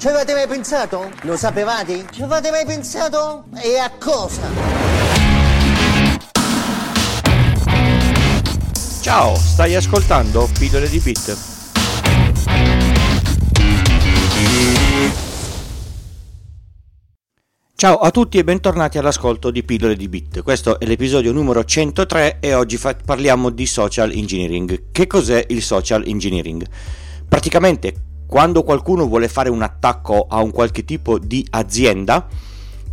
Ci avete mai pensato? Lo sapevate? Ci avete mai pensato? E a cosa? Ciao, stai ascoltando Pillole di Bit. Ciao a tutti e bentornati all'ascolto di Pillole di Bit. Questo è l'episodio numero 103 e oggi fa- parliamo di social engineering. Che cos'è il social engineering? Praticamente quando qualcuno vuole fare un attacco a un qualche tipo di azienda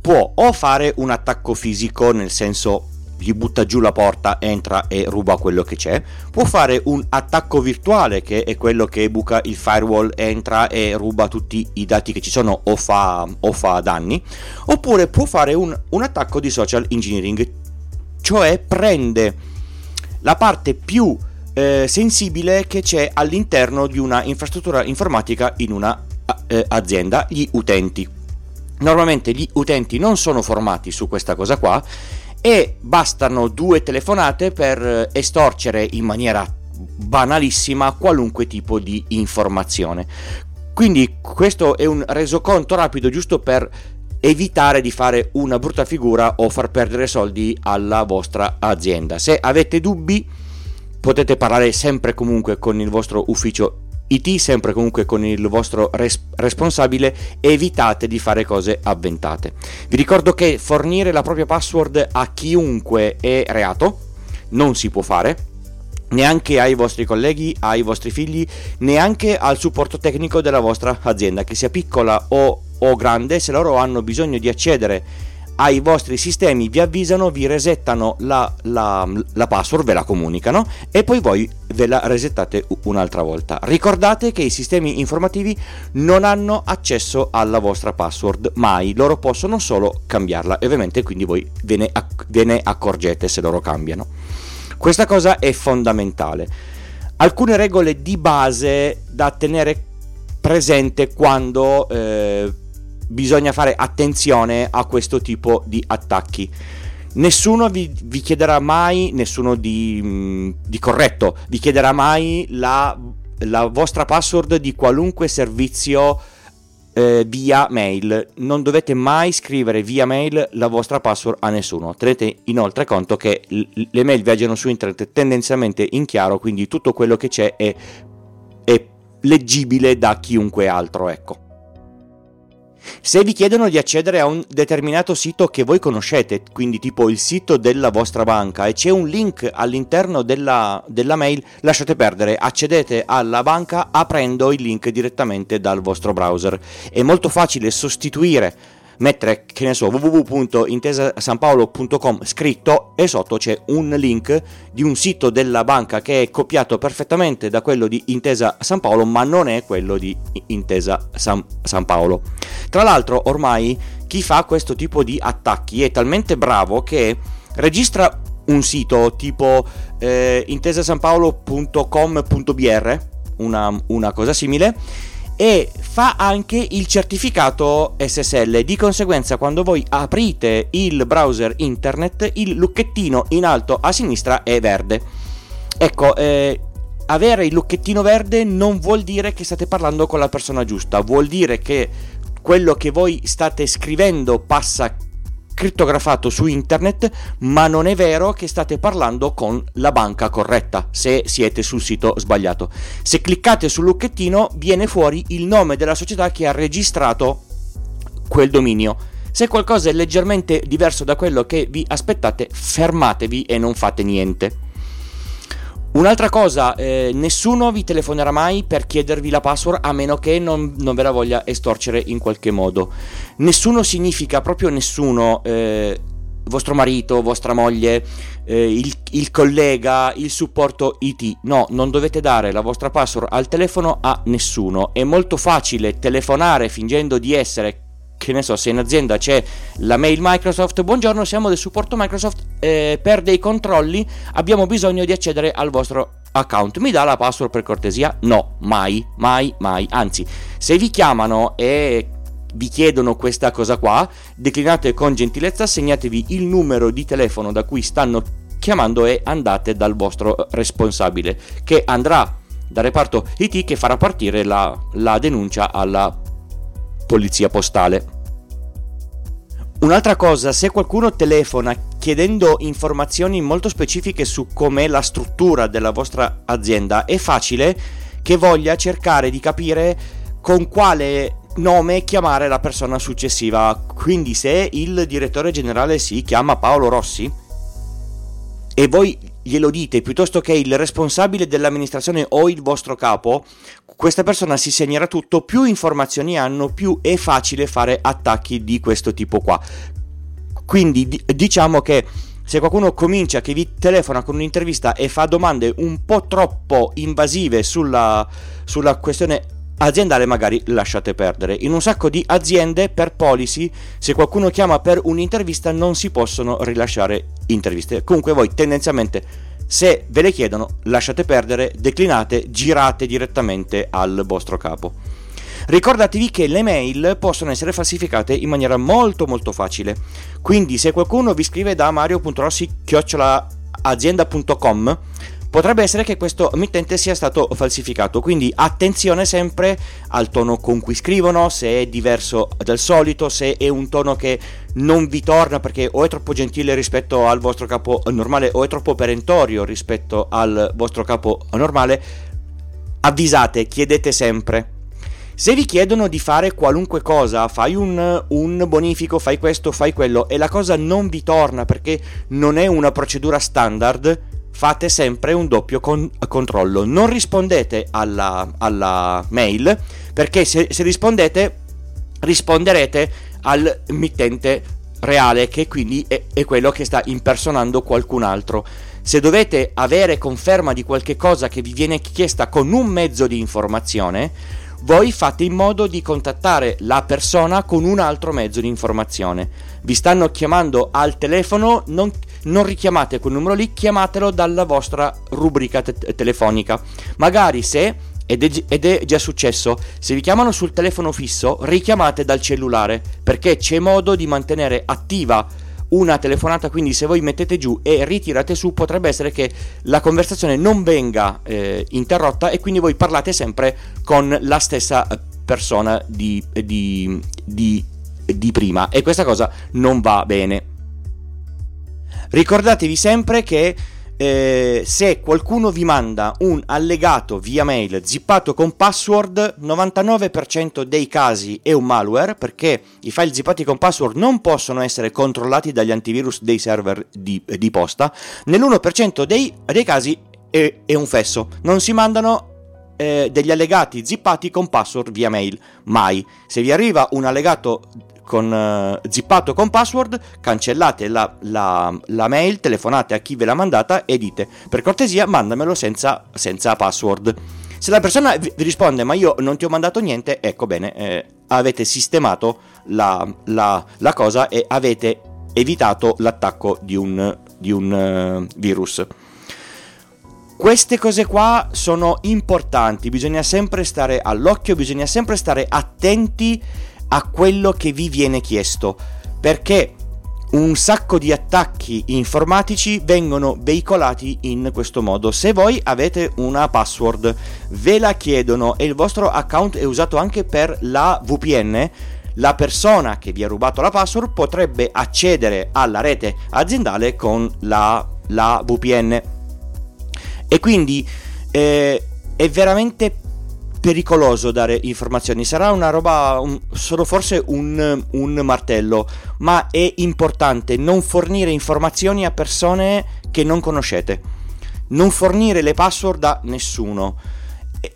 può o fare un attacco fisico nel senso gli butta giù la porta, entra e ruba quello che c'è. Può fare un attacco virtuale, che è quello che buca il firewall, entra e ruba tutti i dati che ci sono o fa, o fa danni. Oppure può fare un, un attacco di social engineering, cioè prende la parte più eh, sensibile che c'è all'interno di una infrastruttura informatica in una eh, azienda, gli utenti. Normalmente gli utenti non sono formati su questa cosa qua e bastano due telefonate per eh, estorcere in maniera banalissima qualunque tipo di informazione. Quindi questo è un resoconto rapido giusto per evitare di fare una brutta figura o far perdere soldi alla vostra azienda. Se avete dubbi potete parlare sempre comunque con il vostro ufficio IT sempre comunque con il vostro res- responsabile evitate di fare cose avventate. Vi ricordo che fornire la propria password a chiunque è reato, non si può fare, neanche ai vostri colleghi, ai vostri figli, neanche al supporto tecnico della vostra azienda, che sia piccola o, o grande, se loro hanno bisogno di accedere ai vostri sistemi vi avvisano, vi resettano la, la, la, password, ve la comunicano e poi voi ve la resettate un'altra volta. Ricordate che i sistemi informativi non hanno accesso alla vostra password mai, loro possono solo cambiarla e ovviamente quindi voi ve ne, ve ne accorgete se loro cambiano. Questa cosa è fondamentale. Alcune regole di base da tenere presente quando... Eh, bisogna fare attenzione a questo tipo di attacchi. Nessuno vi, vi chiederà mai, nessuno di, mm, di, corretto, vi chiederà mai la, la vostra password di qualunque servizio eh, via mail. Non dovete mai scrivere via mail la vostra password a nessuno. Tenete inoltre conto che l- le mail viaggiano su internet tendenzialmente in chiaro, quindi tutto quello che c'è è, è leggibile da chiunque altro, ecco. Se vi chiedono di accedere a un determinato sito che voi conoscete, quindi tipo il sito della vostra banca, e c'è un link all'interno della, della mail, lasciate perdere, accedete alla banca aprendo il link direttamente dal vostro browser. È molto facile sostituire mettere, che ne so, www.intesasanpaolo.com scritto e sotto c'è un link di un sito della banca che è copiato perfettamente da quello di Intesa San Paolo, ma non è quello di Intesa San, San Paolo. Tra l'altro, ormai chi fa questo tipo di attacchi è talmente bravo che registra un sito tipo eh, intesasanpaolo.com.br, una, una cosa simile e fa anche il certificato SSL. Di conseguenza, quando voi aprite il browser internet, il lucchettino in alto a sinistra è verde. Ecco, eh, avere il lucchettino verde non vuol dire che state parlando con la persona giusta, vuol dire che quello che voi state scrivendo passa crittografato su internet, ma non è vero che state parlando con la banca corretta se siete sul sito sbagliato. Se cliccate sul lucchettino viene fuori il nome della società che ha registrato quel dominio. Se qualcosa è leggermente diverso da quello che vi aspettate, fermatevi e non fate niente. Un'altra cosa, eh, nessuno vi telefonerà mai per chiedervi la password a meno che non, non, ve la voglia estorcere in qualche modo. Nessuno significa proprio nessuno, eh, vostro marito, vostra moglie, eh, il, il, collega, il supporto IT. No, non dovete dare la vostra password al telefono a nessuno. È molto facile telefonare fingendo di essere che ne so, se in azienda c'è la mail Microsoft, buongiorno, siamo del supporto Microsoft, eh, per dei controlli abbiamo bisogno di accedere al vostro account. Mi dà la password per cortesia? No, mai, mai, mai. Anzi, se vi chiamano e vi chiedono questa cosa qua, declinate con gentilezza, segnatevi il numero di telefono da cui stanno chiamando e andate dal vostro responsabile che andrà dal reparto IT che farà partire la, la denuncia alla polizia postale. Un'altra cosa, se qualcuno telefona chiedendo informazioni molto specifiche su com'è la struttura della vostra azienda, è facile che voglia cercare di capire con quale nome chiamare la persona successiva. Quindi se il direttore generale si chiama Paolo Rossi e voi glielo dite piuttosto che il responsabile dell'amministrazione o il vostro capo, questa persona si segnerà tutto, più informazioni hanno, più è facile fare attacchi di questo tipo qua. Quindi diciamo che se qualcuno comincia che vi telefona con un'intervista e fa domande un po' troppo invasive sulla, sulla questione aziendale magari lasciate perdere. In un sacco di aziende per policy, se qualcuno chiama per un'intervista non si possono rilasciare interviste. Comunque voi tendenzialmente se ve le chiedono lasciate perdere, declinate, girate direttamente al vostro capo. Ricordatevi che le mail possono essere falsificate in maniera molto molto facile. Quindi se qualcuno vi scrive da mario.rossi-azienda.com potrebbe essere che questo mittente sia stato falsificato, quindi attenzione sempre al tono con cui scrivono, se è diverso dal solito, se è un tono che non vi torna perché o è troppo gentile rispetto al vostro capo normale o è troppo perentorio rispetto al vostro capo normale, avvisate, chiedete sempre. Se vi chiedono di fare qualunque cosa, fai un, un, bonifico, fai questo, fai quello, e la cosa non vi torna perché non è una procedura standard, fate sempre un doppio con- controllo. Non rispondete alla, alla mail perché se, se rispondete risponderete al mittente reale che quindi è, è, quello che sta impersonando qualcun altro. Se dovete avere conferma di qualche cosa che vi viene chiesta con un mezzo di informazione, voi fate in modo di contattare la persona con un altro mezzo di informazione. Vi stanno chiamando al telefono, non, non richiamate quel numero lì, chiamatelo dalla vostra rubrica te- telefonica. Magari se ed è, ed è, già successo, se vi chiamano sul telefono fisso, richiamate dal cellulare, perché c'è modo di mantenere attiva una telefonata, quindi se voi mettete giù e ritirate su, potrebbe essere che la conversazione non venga eh, interrotta e quindi voi parlate sempre con la stessa persona di, di, di, di prima e questa cosa non va bene. Ricordatevi sempre che eh, se qualcuno vi manda un allegato via mail zippato con password, 99% dei casi è un malware perché i file zippati con password non possono essere controllati dagli antivirus dei server di, di posta. Nell'1% dei, dei casi è, è, un fesso, non si mandano eh, degli allegati zippati con password via mail, mai. Se vi arriva un allegato con, uh, zippato con password, cancellate la, la, la, mail, telefonate a chi ve l'ha mandata e dite per cortesia mandamelo senza, senza password. Se la persona vi risponde ma io non ti ho mandato niente, ecco bene, eh, avete sistemato la, la, la, cosa e avete evitato l'attacco di un, di un uh, virus. Queste cose qua sono importanti, bisogna sempre stare all'occhio, bisogna sempre stare attenti a quello che vi viene chiesto, perché un sacco di attacchi informatici vengono veicolati in questo modo. Se voi avete una password, ve la chiedono e il vostro account è usato anche per la VPN, la persona che vi ha rubato la password potrebbe accedere alla rete aziendale con la, la VPN. E quindi eh, è veramente pericoloso dare informazioni, sarà una roba, un, solo forse un, un, martello, ma è importante non fornire informazioni a persone che non conoscete, non fornire le password a nessuno.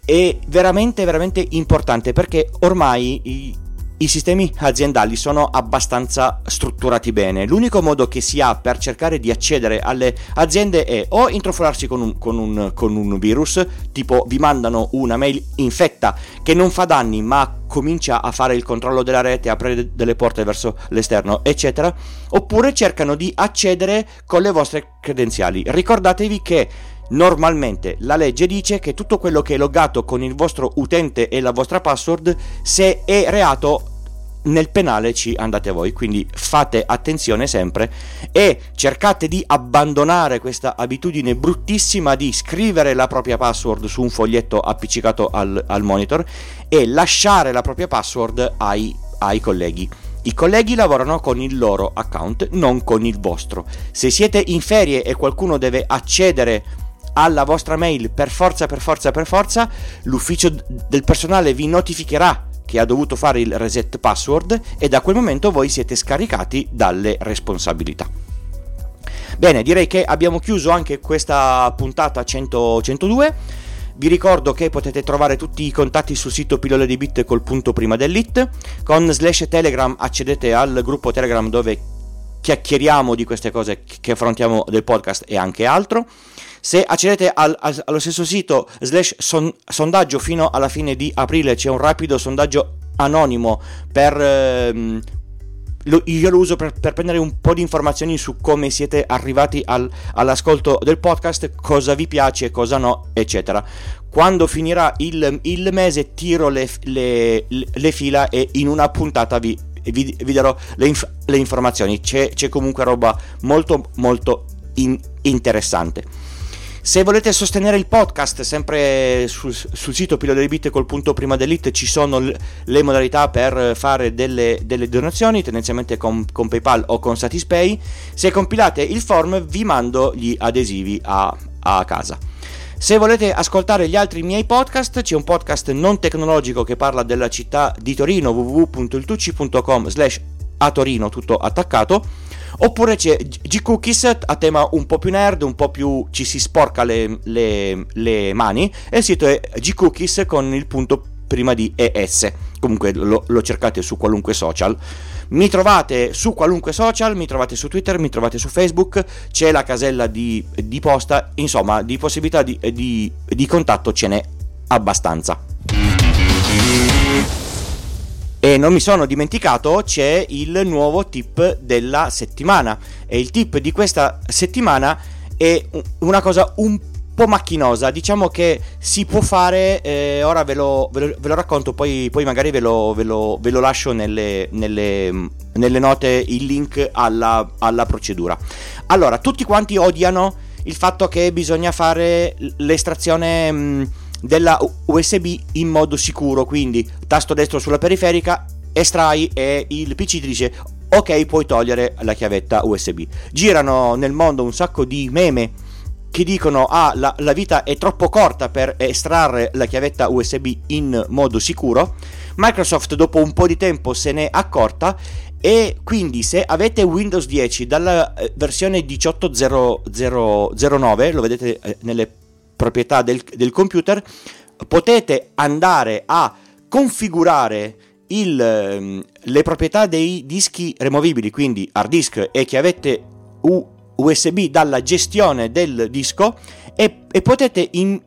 È veramente, veramente importante perché ormai i sistemi aziendali sono abbastanza strutturati bene. L'unico modo che si ha per cercare di accedere alle aziende è o intrufolarsi con un, con un, con un virus, tipo vi mandano una mail infetta che non fa danni ma comincia a fare il controllo della rete, aprire delle porte verso l'esterno, eccetera, oppure cercano di accedere con le vostre credenziali. Ricordatevi che Normalmente la legge dice che tutto quello che è loggato con il vostro utente e la vostra password, se è reato nel penale ci andate voi, quindi fate attenzione sempre e cercate di abbandonare questa abitudine bruttissima di scrivere la propria password su un foglietto appiccicato al, al monitor e lasciare la propria password ai, ai colleghi. I colleghi lavorano con il loro account, non con il vostro. Se siete in ferie e qualcuno deve accedere alla vostra mail per forza, per forza, per forza, l'ufficio del personale vi notificherà che ha dovuto fare il reset password e da quel momento voi siete scaricati dalle responsabilità. Bene, direi che abbiamo chiuso anche questa puntata 100, 102. Vi ricordo che potete trovare tutti i contatti sul sito pillole di bit col punto prima dell'it. Con slash telegram accedete al gruppo telegram dove chiacchieriamo di queste cose che affrontiamo del podcast e anche altro. Se accedete al, al, allo stesso sito slash son, sondaggio fino alla fine di aprile c'è un rapido sondaggio anonimo per... Ehm, lo, io lo uso per, per, prendere un po' di informazioni su come siete arrivati al, all'ascolto del podcast, cosa vi piace, cosa no, eccetera. Quando finirà il, il mese tiro le, le, le, fila e in una puntata vi, vi, vi darò le, inf- le informazioni. C'è, c'è, comunque roba molto molto in, interessante. Se volete sostenere il podcast, sempre sul, sul sito Bit col punto prima dell'it ci sono le modalità per fare delle, delle donazioni, tendenzialmente con, con, PayPal o con Satispay. Se compilate il form vi mando gli adesivi a, a casa. Se volete ascoltare gli altri miei podcast, c'è un podcast non tecnologico che parla della città di Torino, www.iltucci.com slash a Torino, tutto attaccato Oppure c'è G-Cookies a tema un po' più nerd, un po' più ci si sporca le, le, le mani. E il sito è G-Cookies con il punto prima di ES. Comunque lo, lo, cercate su qualunque social. Mi trovate su qualunque social, mi trovate su Twitter, mi trovate su Facebook, c'è la casella di, di posta, insomma di possibilità di, di, di contatto ce n'è abbastanza. E non mi sono dimenticato, c'è il nuovo tip della settimana. E il tip di questa settimana è una cosa un po' macchinosa. Diciamo che si può fare, eh, ora ve lo, ve, lo, ve lo, racconto, poi, poi magari ve lo, ve lo, lascio nelle, nelle, nelle, note il link alla, alla procedura. Allora, tutti quanti odiano il fatto che bisogna fare l'estrazione... Mh, della USB in modo sicuro, quindi tasto destro sulla periferica, estrai e il PC ti dice ok puoi togliere la chiavetta USB. Girano nel mondo un sacco di meme che dicono ah la, la vita è troppo corta per estrarre la chiavetta USB in modo sicuro. Microsoft dopo un po' di tempo se n'è accorta e quindi se avete Windows 10 dalla eh, versione 18.009, lo vedete eh, nelle proprietà del, del computer, potete andare a configurare il, ehm, le proprietà dei dischi removibili, quindi hard disk e chiavette USB dalla gestione del disco e, e potete in,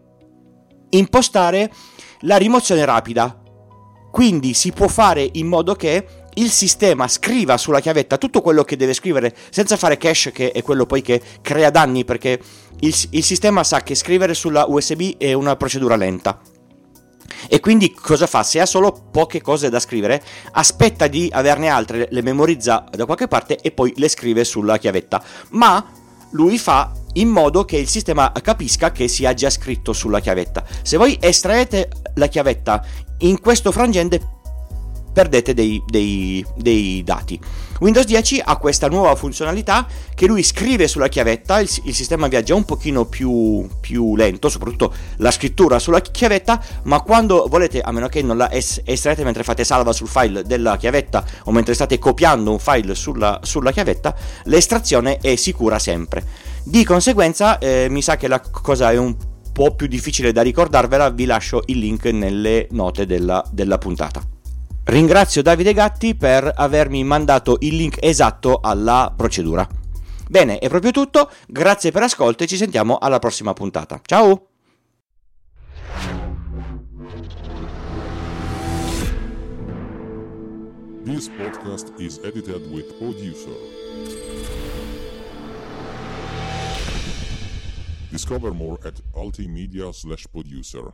impostare la rimozione rapida. Quindi si può fare in modo che il sistema scriva sulla chiavetta tutto quello che deve scrivere senza fare cache che è quello poi che crea danni perché il, il sistema sa che scrivere sulla USB è una procedura lenta. E quindi cosa fa? Se ha solo poche cose da scrivere, aspetta di averne altre, le memorizza da qualche parte e poi le scrive sulla chiavetta. Ma lui fa in modo che il sistema capisca che si ha già scritto sulla chiavetta. Se voi estraete la chiavetta in questo frangente perdete dei, dei, dei, dati. Windows 10 ha questa nuova funzionalità che lui scrive sulla chiavetta, il, il sistema viaggia un pochino più, più, lento, soprattutto la scrittura sulla chiavetta, ma quando volete, a meno che non la es- estraete mentre fate salva sul file della chiavetta o mentre state copiando un file sulla, sulla chiavetta, l'estrazione è sicura sempre. Di conseguenza eh, mi sa che la cosa è un po' più difficile da ricordarvela, vi lascio il link nelle note della, della puntata. Ringrazio Davide Gatti per avermi mandato il link esatto alla procedura. Bene, è proprio tutto, grazie per l'ascolto e ci sentiamo alla prossima puntata. Ciao! This podcast is edited with producer. Discover more at altimedia slash producer.